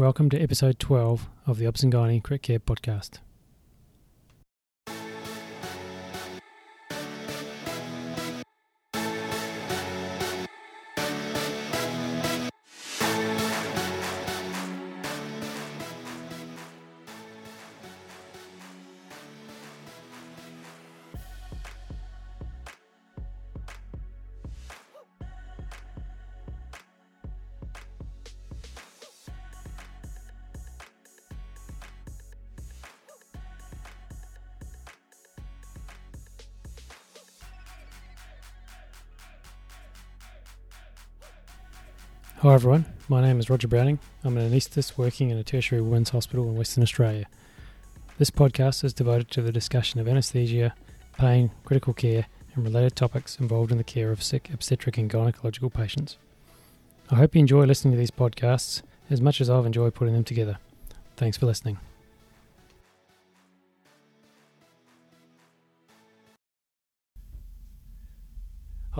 Welcome to episode 12 of the Gynae Crit Care podcast. Hi everyone, my name is Roger Browning. I'm an anaesthetist working in a tertiary women's hospital in Western Australia. This podcast is devoted to the discussion of anaesthesia, pain, critical care, and related topics involved in the care of sick obstetric and gynecological patients. I hope you enjoy listening to these podcasts as much as I've enjoyed putting them together. Thanks for listening.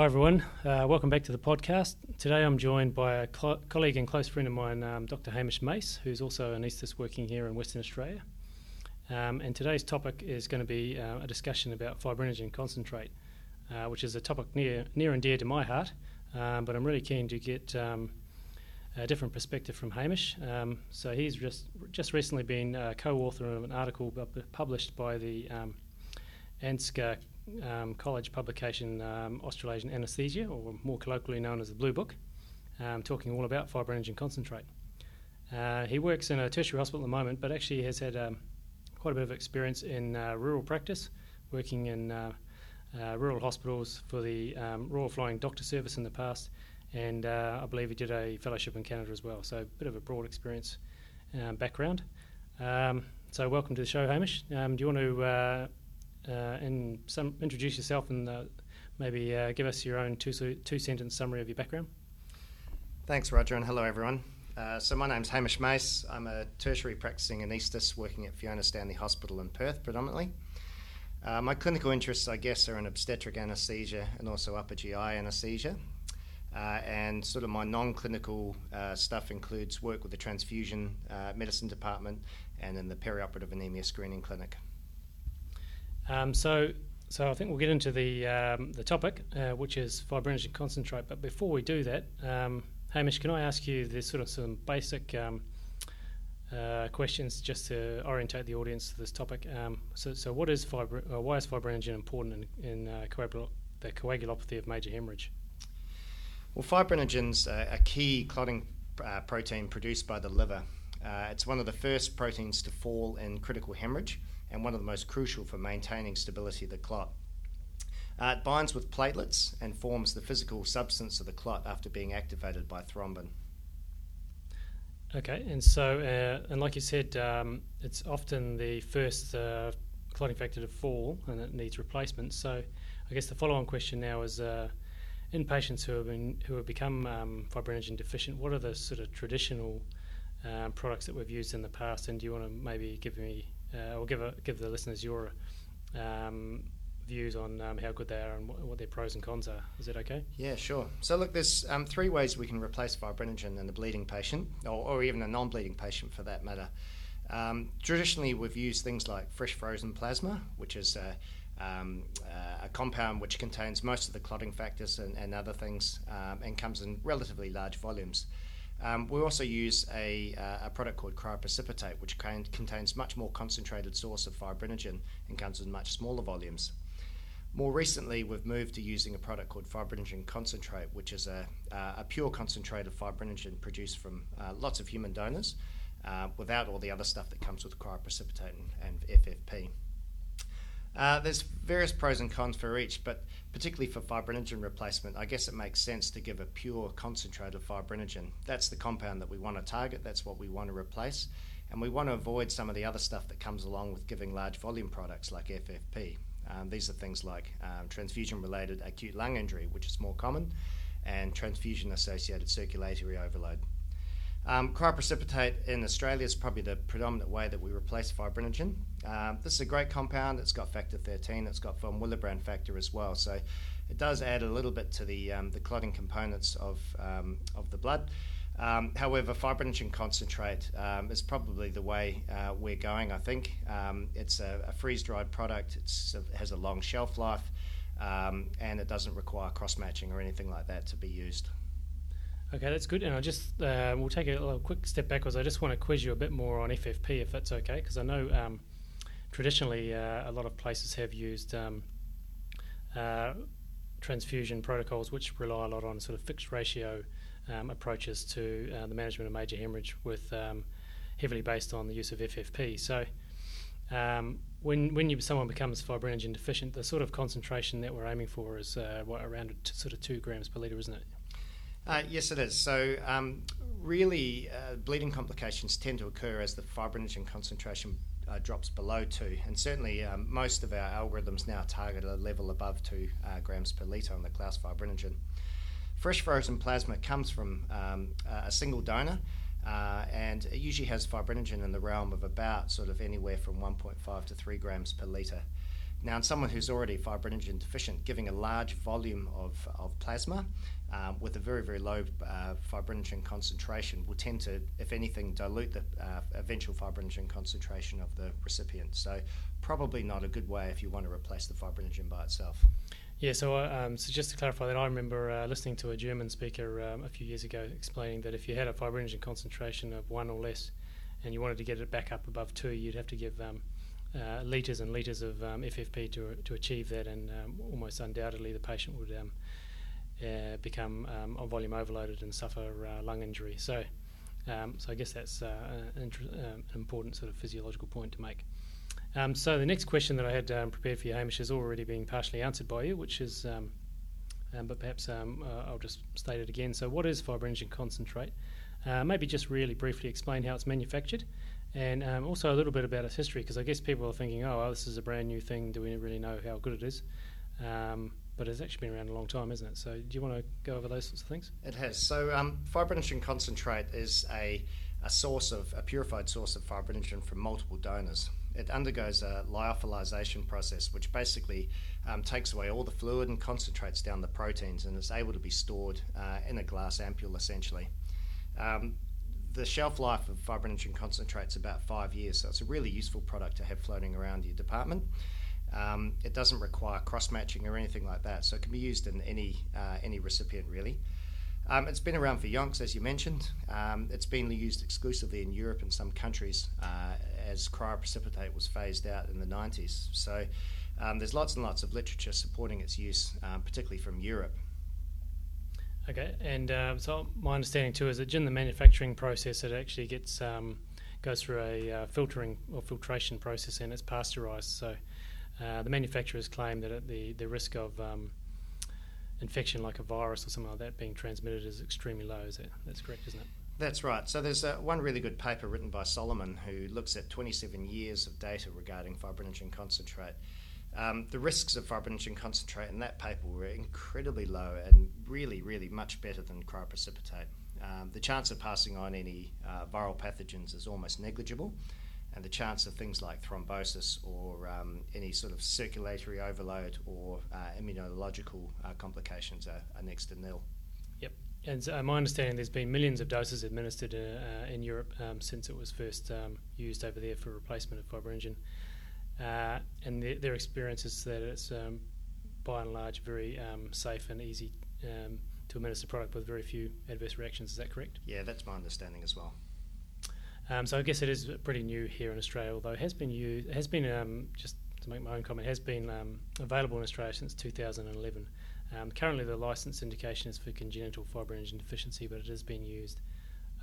Hi everyone, uh, welcome back to the podcast. Today I'm joined by a co- colleague and close friend of mine, um, Dr. Hamish Mace, who's also an anaesthetist working here in Western Australia. Um, and today's topic is going to be uh, a discussion about fibrinogen concentrate, uh, which is a topic near near and dear to my heart. Um, but I'm really keen to get um, a different perspective from Hamish. Um, so he's just just recently been uh, co-author of an article published by the um, ANZCA um, college publication, um, Australasian Anaesthesia, or more colloquially known as the Blue Book, um, talking all about fibrinogen concentrate. Uh, he works in a tertiary hospital at the moment, but actually has had um, quite a bit of experience in uh, rural practice, working in uh, uh rural hospitals for the um, Royal Flying Doctor Service in the past, and uh, I believe he did a fellowship in Canada as well. So a bit of a broad experience um, background. so welcome to the show, Hamish. do you want to uh, and some introduce yourself and uh, maybe uh, give us your own two two sentence summary of your background. Thanks, Roger, and hello everyone. Uh, so my name's Hamish Mace. I'm a tertiary practicing anaesthetist working at Fiona Stanley Hospital in Perth predominantly. Uh, my clinical interests, I guess, are in obstetric anaesthesia and also upper GI anaesthesia. Uh, and sort of my non-clinical stuff includes work with the transfusion medicine department and in the perioperative anemia screening clinic. Um, so, so I think we'll get into the um, the topic, uh, which is fibrinogen concentrate. But before we do that, um, Hamish, can I ask you this sort of some basic um, uh, questions just to orientate the audience to this topic? Um, so, so what is fibro- uh, why is fibrinogen important in, in uh, coagul- the coagulopathy of major hemorrhage? Well, fibrinogen's a, a key clotting uh, protein produced by the liver. Uh, it's one of the first proteins to fall in critical hemorrhage and one of the most crucial for maintaining stability of the clot. Uh, it binds with platelets and forms the physical substance of the clot after being activated by thrombin. Okay, and so, uh, and like you said, um, it's often the first uh, clotting factor to fall and it needs replacement. So, I guess the follow on question now is uh, in patients who have, been, who have become um, fibrinogen deficient, what are the sort of traditional um, products that we've used in the past? And do you want to maybe give me uh, or give a, give the listeners your um, views on um, how good they are and what, what, their pros and cons are. Is that okay? Yeah, sure. So look, there's um, three ways we can replace fibrinogen in a bleeding patient, or, or even a non-bleeding patient for that matter. Um, traditionally, we've used things like fresh frozen plasma, which is a, um, a compound which contains most of the clotting factors and, and other things, um, and comes in relatively large volumes. Um, we also use a, uh, a, product called cryoprecipitate, which can, contains much more concentrated source of fibrinogen and comes in much smaller volumes. More recently, we've moved to using a product called fibrinogen concentrate, which is a, uh, a pure concentrate of fibrinogen produced from uh, lots of human donors uh, without all the other stuff that comes with cryoprecipitate and, and FFP. Uh, there's various pros and cons for each, but particularly for fibrinogen replacement, I guess it makes sense to give a pure concentrate of fibrinogen. That's the compound that we want to target, that's what we want to replace, and we want to avoid some of the other stuff that comes along with giving large volume products like FFP. Um, these are things like um, transfusion related acute lung injury, which is more common, and transfusion associated circulatory overload. Um, cryoprecipitate in Australia is probably the predominant way that we replace fibrinogen. Um, this is a great compound. It's got factor 13. It's got von Willebrand factor as well. So it does add a little bit to the um, the clotting components of um, of the blood. Um, however, fibrinogen concentrate um, is probably the way uh, we're going, I think. It's a, a freeze dried product, it has a long shelf life, and it doesn't require cross matching or anything like that to be used. Okay, that's good. And I just uh, we'll take a, a, quick step backwards. I just want to quiz you a bit more on FFP, if that's okay, because I know um, traditionally uh, a lot of places have used um, uh, transfusion protocols which rely a lot on sort of fixed ratio um, approaches to uh, the management of major hemorrhage, with um, heavily based on the use of FFP. So, um, when when you, someone becomes fibrinogen deficient, the sort of concentration that we're aiming for is uh, what around sort of two grams per liter, isn't it? Uh, yes, it is. So, um, really, uh, bleeding complications tend to occur as the fibrinogen concentration uh, drops below two, and certainly um, most of our algorithms now target a level above two uh, grams per litre on the Clauss fibrinogen. Fresh frozen plasma comes from um, a single donor. Uh, and it usually has fibrinogen in the realm of about sort of anywhere from 1.5 to 3 grams per litre. Now, in someone who's already fibrinogen deficient, giving a large volume of, of plasma um, with a very, very low uh, fibrinogen concentration will tend to, if anything, dilute the uh, eventual fibrinogen concentration of the recipient. So, probably not a good way if you want to replace the fibrinogen by itself. Yeah, so, uh, um, so just to clarify that, I remember uh, listening to a German speaker um, a few years ago explaining that if you had a fibrinogen concentration of one or less and you wanted to get it back up above two, you'd have to give um, uh, litres and litres of um, FFP to, to achieve that, and um, almost undoubtedly the patient would um, uh, become um, volume overloaded and suffer uh, lung injury. So, um, so I guess that's uh, an, an, important sort of physiological point to make. Um, so the next question that I had prepared for you, Hamish, has already been partially answered by you, which is, but perhaps uh, I'll just state it again. So, what is fibrinogen concentrate? Uh, maybe just really briefly explain how it's manufactured and um, also a little bit about its history, because I guess people are thinking, oh, well, this is a brand new thing. Do we really know how good it is? Um, but it's actually been around a long time, isn't it? So, do you want to go over those sorts of things? It has. So, um, fibrinogen concentrate is a, a source of a purified source of fibrinogen from multiple donors. It undergoes a lyophilization process, which basically um, takes away all the fluid and concentrates down the proteins, and it's able to be stored uh, in a glass ampule essentially. Um, the shelf life of fibrinogen concentrate is about five years, so it's a really useful product to have floating around your department. Um, it doesn't require cross matching or anything like that, so it can be used in any uh, any recipient really. Um, it's been around for yonks, as you mentioned. Um, it's been used exclusively in Europe and some countries uh, as cryoprecipitate was phased out in the 90s. So um, there's lots and lots of literature supporting its use, um, particularly from Europe. Okay, and uh, so my understanding too is that in the manufacturing process, it actually gets um, goes through a uh, filtering or filtration process, and it's pasteurised. So uh, the manufacturers claim that the the risk of um, infection, like a virus or something like that, being transmitted is extremely low. Is that that's correct, isn't it? That's right. So there's uh, one really good paper written by Solomon who looks at 27 years of data regarding fibrinogen concentrate um, the risks of fibrinogen concentrate in that paper were incredibly low and really, really much better than cryoprecipitate. Um, the chance of passing on any uh, viral pathogens is almost negligible, and the chance of things like thrombosis or um, any sort of circulatory overload or uh, immunological uh, complications are, are, next to nil. Yep. And so, uh, my understanding, there's been millions of doses administered uh, uh, in Europe um, since it was first um, used over there for replacement of fibrinogen. Uh, and the, their experience is that it's um, by and large very um, safe and easy um, to administer product with very few adverse reactions. Is that correct? Yeah, that's my understanding as well. Um, so I guess it is pretty new here in Australia, although it has been used, it has been um, just to make my own comment, has been um, available in Australia since 2011. currently, the license indication is for congenital fibrinogen deficiency, but it has been used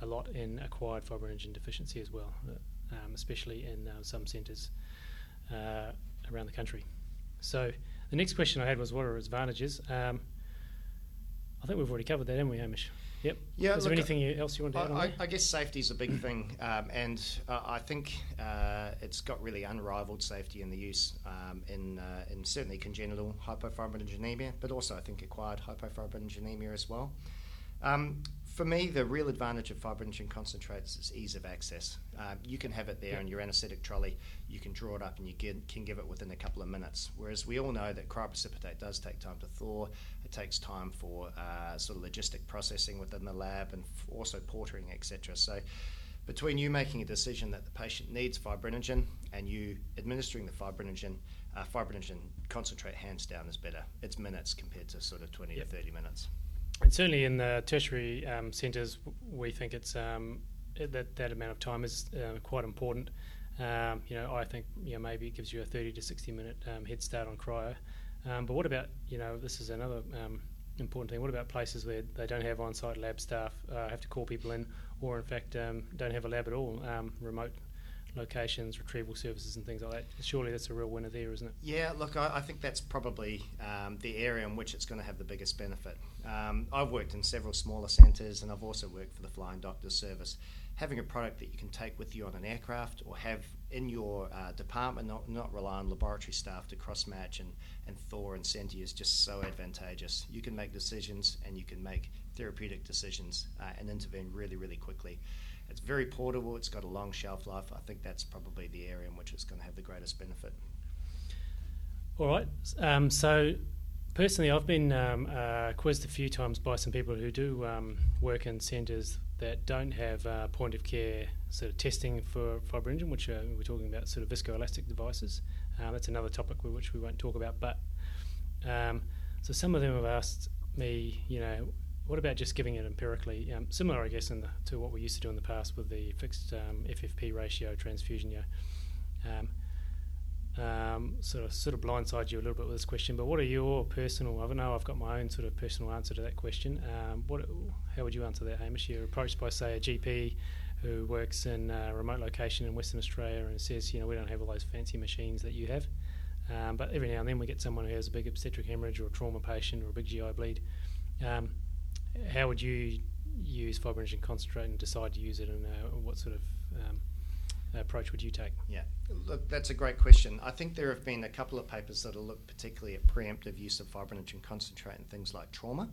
a lot in acquired fibrinogen deficiency as well, uh, especially in uh, some centres uh, around the country. So the next question I had was what are its advantages? Um, I think we've already covered that, haven't we, Hamish? Yep. Yeah. Is there anything else you want to add? I, I, guess safety is a big thing, um, and uh, I think uh, it's got really unrivaled safety in the use um, in uh, in certainly congenital hypofibrinogenemia, but also I think acquired hypofibrinogenemia as well. Um, for me, the real advantage of fibrinogen concentrates is ease of access. Uh, you can have it there in your anaesthetic trolley, you can draw it up and you get, can give it within a couple of minutes. Whereas we all know that cryoprecipitate does take time to thaw, it takes time for uh, sort of logistic processing within the lab and f- also portering, etc. So between you making a decision that the patient needs fibrinogen and you administering the fibrinogen, uh, fibrinogen concentrate hands down is better. It's minutes compared to sort of 20 yep. to 30 minutes. And certainly in the tertiary um, centres, we think it's um, that that amount of time is uh, quite important. Um, you know, I think you know maybe it gives you a 30 to 60 minute um, head start on cryo. Um, but what about you know this is another um, important thing. What about places where they don't have on-site lab staff, uh, have to call people in, or in fact don't have a lab at all, remote locations, retrieval services, and things like that. Surely that's a real winner there, isn't it? Yeah, look, I, I think that's probably um, the area in which it's going to have the biggest benefit. Um, I've worked in several smaller centres, and I've also worked for the Flying Doctors Service. Having a product that you can take with you on an aircraft or have in your uh, department, not, not rely on laboratory staff to cross match and, and thaw and Senti is just so advantageous. You can make decisions and you can make therapeutic decisions uh, and intervene really, really quickly. It's very portable. It's got a long shelf life. I think that's probably the area in which it's going to have the greatest benefit. All right. Um, so, personally, I've been um, uh, quizzed a few times by some people who do um, work in centres that don't have uh, point of care sort of testing for fibrinogen, which uh, we're talking about sort of viscoelastic devices. Um, that's another topic which we won't talk about. But um, so some of them have asked me, you know, what about just giving it empirically? Um, similar, I guess, the, to what we used to do in the past with the fixed um, FFP ratio transfusion. You um, um, sort of sort of blindside you a little bit with this question. But what are your personal? I know I've got my own sort of personal answer to that question. Um, what? How would you answer that, Hamish? You're approached by, say, a GP who works in a remote location in Western Australia and says, you know, we don't have all those fancy machines that you have. Um, but every now and then we get someone who has a big obstetric hemorrhage or a trauma patient or a big GI bleed. Um, how would you use fibrinogen concentrate and decide to use it, and uh, what sort of um, approach would you take? Yeah, look, that's a great question. I think there have been a couple of papers that have looked particularly at preemptive use of fibrinogen concentrate in things like trauma.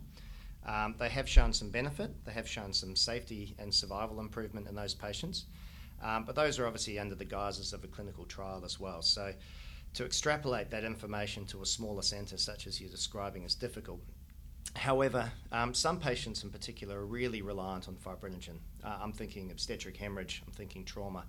Um, they have shown some benefit, they have shown some safety and survival improvement in those patients, um, but those are obviously under the guises of a clinical trial as well. So to extrapolate that information to a smaller centre, such as you're describing, is difficult. However, um, some patients in particular are really reliant on fibrinogen. Uh, I'm thinking obstetric hemorrhage, I'm thinking trauma.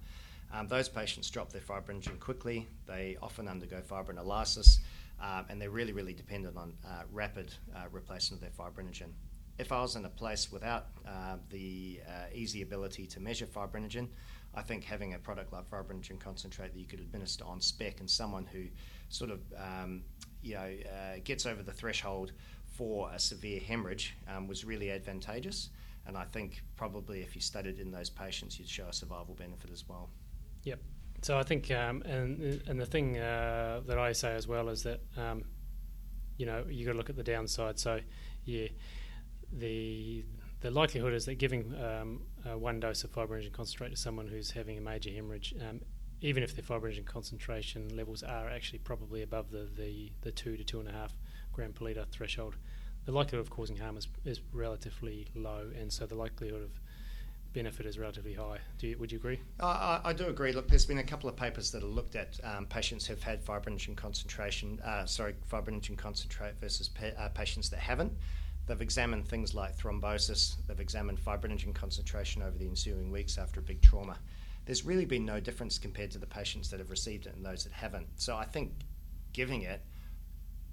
Um, those patients drop their fibrinogen quickly, they often undergo fibrinolysis, um, and they're really, really dependent on uh, rapid uh, replacement of their fibrinogen. If I was in a place without uh, the uh, easy ability to measure fibrinogen, I think having a product like fibrinogen concentrate that you could administer on spec and someone who sort of um, you know uh, gets over the threshold for a severe hemorrhage um, was really advantageous. And I think probably if you studied in those patients, you'd show a survival benefit as well. Yep. So I think, um, and and the thing uh, that I say as well is that, um, you know, you got to look at the downside. So, yeah, the the likelihood is that giving um, uh, one dose of fibrinogen concentrate to someone who's having a major hemorrhage, um, even if their fibrinogen concentration levels are actually probably above the, the, the two to two and a half gram per litre threshold, the likelihood of causing harm is, is relatively low, and so the likelihood of benefit is relatively high. Do you, would you agree? I, I, do agree. Look, there's been a couple of papers that have looked at um, patients who've had fibrinogen concentration, uh, sorry, fibrinogen concentrate versus pa- uh, patients that haven't. They've examined things like thrombosis. They've examined fibrinogen concentration over the ensuing weeks after a big trauma. There's really been no difference compared to the patients that have received it and those that haven't. So I think giving it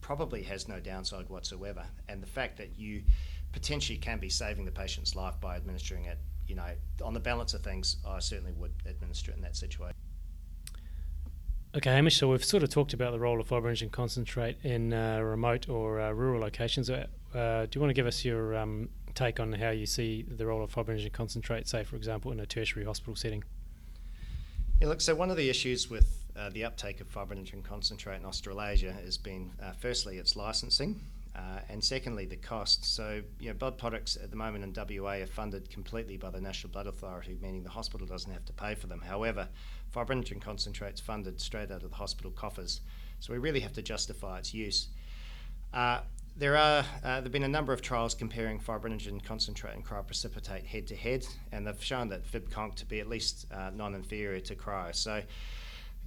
probably has no downside whatsoever. And the fact that you potentially can be saving the patient's life by administering it, you know, on the balance of things, I certainly would administer it in that situation. Okay, Hamish, so we've sort of talked about the role of fibrinogen concentrate in uh, remote or uh, rural locations. Uh, do you want to give us your um, take on how you see the role of fibrinogen concentrate, say, for example, in a tertiary hospital setting? Yeah, look, so one of the issues with uh, the uptake of fibrinogen concentrate in Australasia has been uh, firstly its licensing. Uh, and secondly, the cost. So, you know, blood products at the moment in WA are funded completely by the National Blood Authority, meaning the hospital doesn't have to pay for them. However, fibrinogen concentrate's funded straight out of the hospital coffers, so we really have to justify its use. Uh, there are uh, there've been a number of trials comparing fibrinogen concentrate and cryoprecipitate head to head, and they've shown that FibConc to be at least uh, non-inferior to cryo. So,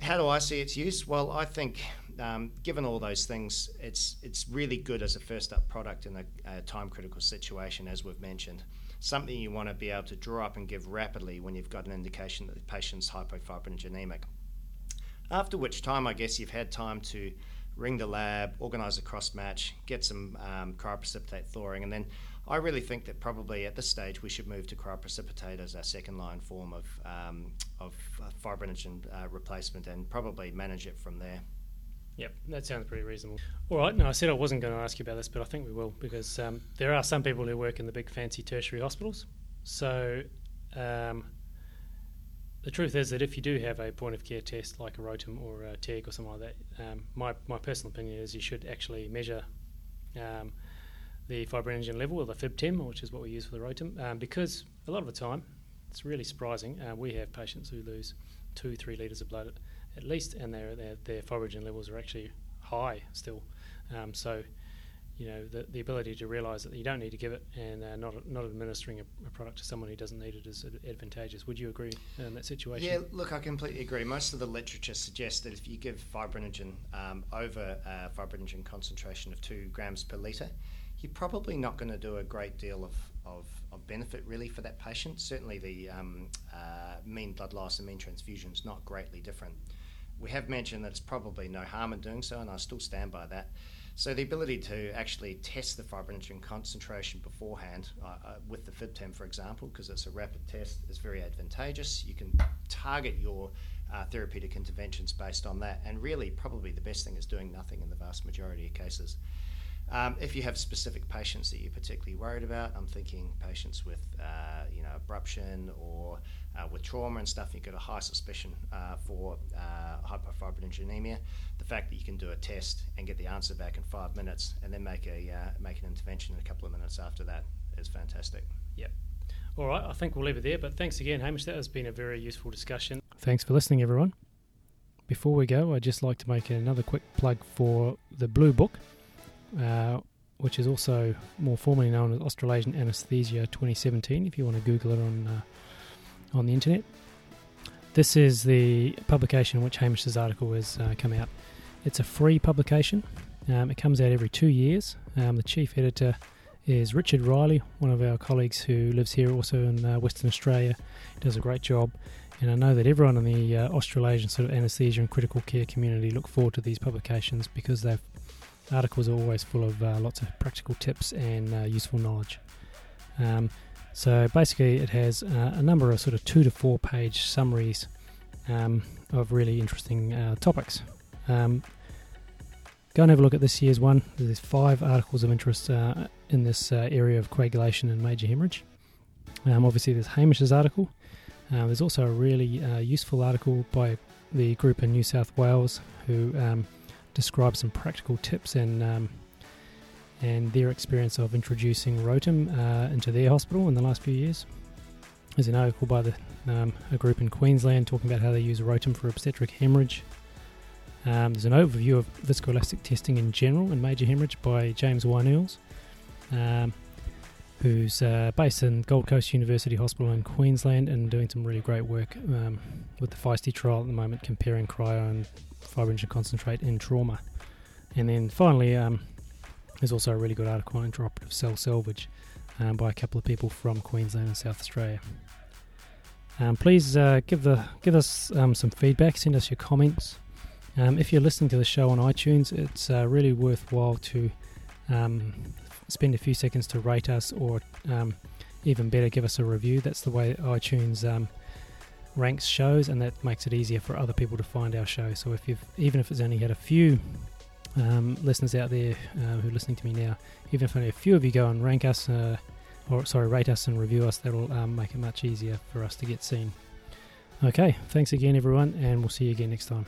how do I see its use? Well, I think um, given all those things, it's it's really good as a first up product in a, a time critical situation, as we've mentioned. Something you want to be able to draw up and give rapidly when you've got an indication that the patient's hypofibrinogenic. After which time, I guess you've had time to ring the lab, organise a cross match, get some um, cryoprecipitate thawing, and then I really think that probably at this stage we should move to cryoprecipitate as our second line form of, um, of uh, fibrinogen uh, replacement and probably manage it from there. Yep, that sounds pretty reasonable. All right, no, I said I wasn't going to ask you about this, but I think we will because um, there are some people who work in the big fancy tertiary hospitals. So um, the truth is that if you do have a point of care test like a ROTEM or a TEG or something like that, um, my, my personal opinion is you should actually measure um, the fibrinogen level or the FibTem, which is what we use for the ROTEM, um, because a lot of the time, it's really surprising. Uh, we have patients who lose two, three litres of blood at, at least, and their, their, their fibrinogen levels are actually high still. Um, so you know the, the ability to realise that you don't need to give it and uh, not not administering a, a, product to someone who doesn't need it is advantageous. Would you agree in that situation? Yeah, look, I completely agree. Most of the literature suggests that if you give fibrinogen um, over a fibrinogen concentration of two grams per litre, you're probably not going to do a great deal of, of, of, benefit really for that patient. Certainly, the um, uh, mean blood loss and mean transfusion is not greatly different. We have mentioned that it's probably no harm in doing so, and I still stand by that. So the ability to actually test the fibrinogen concentration beforehand uh, uh, with the FibTem, for example, because it's a rapid test, is very advantageous. You can target your uh, therapeutic interventions based on that, and really, probably the best thing is doing nothing in the vast majority of cases. Um, if you have specific patients that you're particularly worried about, I'm thinking patients with, uh, you know, abruption or uh, with trauma and stuff, you've got a high suspicion uh, for uh, hypofibrinogenemia. The fact that you can do a test and get the answer back in five minutes, and then make a uh, make an intervention in a couple of minutes after that, is fantastic. Yep. All right, I think we'll leave it there. But thanks again, Hamish. That has been a very useful discussion. Thanks for listening, everyone. Before we go, I'd just like to make another quick plug for the Blue Book uh, which is also more formally known as Australasian Anesthesia 2017, if you want to Google it on uh, on the internet. This is the publication in which Hamish's article has uh, come out. It's a free publication. Um, it comes out every two years. Um, the chief editor is Richard Riley, one of our colleagues who lives here also in uh, Western Australia. He does a great job. And I know that everyone in the uh, Australasian sort of anaesthesia and critical care community look forward to these publications because they've articles are always full of uh, lots of practical tips and uh, useful knowledge. Um, so basically, it has uh, a number of sort of two to four page summaries um, of really interesting uh, topics. Um, go and have a look at this year's one. There's five articles of interest uh, in this uh, area of coagulation and major hemorrhage. Um, obviously, there's Hamish's article. there's also a really useful article by the group in New South Wales who um, describe some practical tips and um, and their experience of introducing ROTEM uh, into their hospital in the last few years. There's an article by the, um, a group in Queensland talking about how they use ROTEM for obstetric hemorrhage. Um, there's an overview of viscoelastic testing in general and major hemorrhage by James Winearls, um, who's uh, based in Gold Coast University Hospital in Queensland and doing some really great work um, with the Feisty trial at the moment, comparing cryo and fibrinogen concentrate in trauma. And then finally, um, there's also a really good article on intraoperative cell salvage um, by a couple of people from Queensland and South Australia. Um, please uh, give the give us um, some feedback. Send us your comments. Um, if you're listening to the show on iTunes, it's uh, really worthwhile to um, spend a few seconds to rate us, or even better, give us a review. That's the way iTunes ranks shows, and that makes it easier for other people to find our show. So if you've even if it's only had a few um, listeners out there uh, who are listening to me now, even if only a few of you go and rank us, uh, or sorry, rate us and review us, that'll um, make it much easier for us to get seen. Okay, thanks again, everyone, and we'll see you again next time.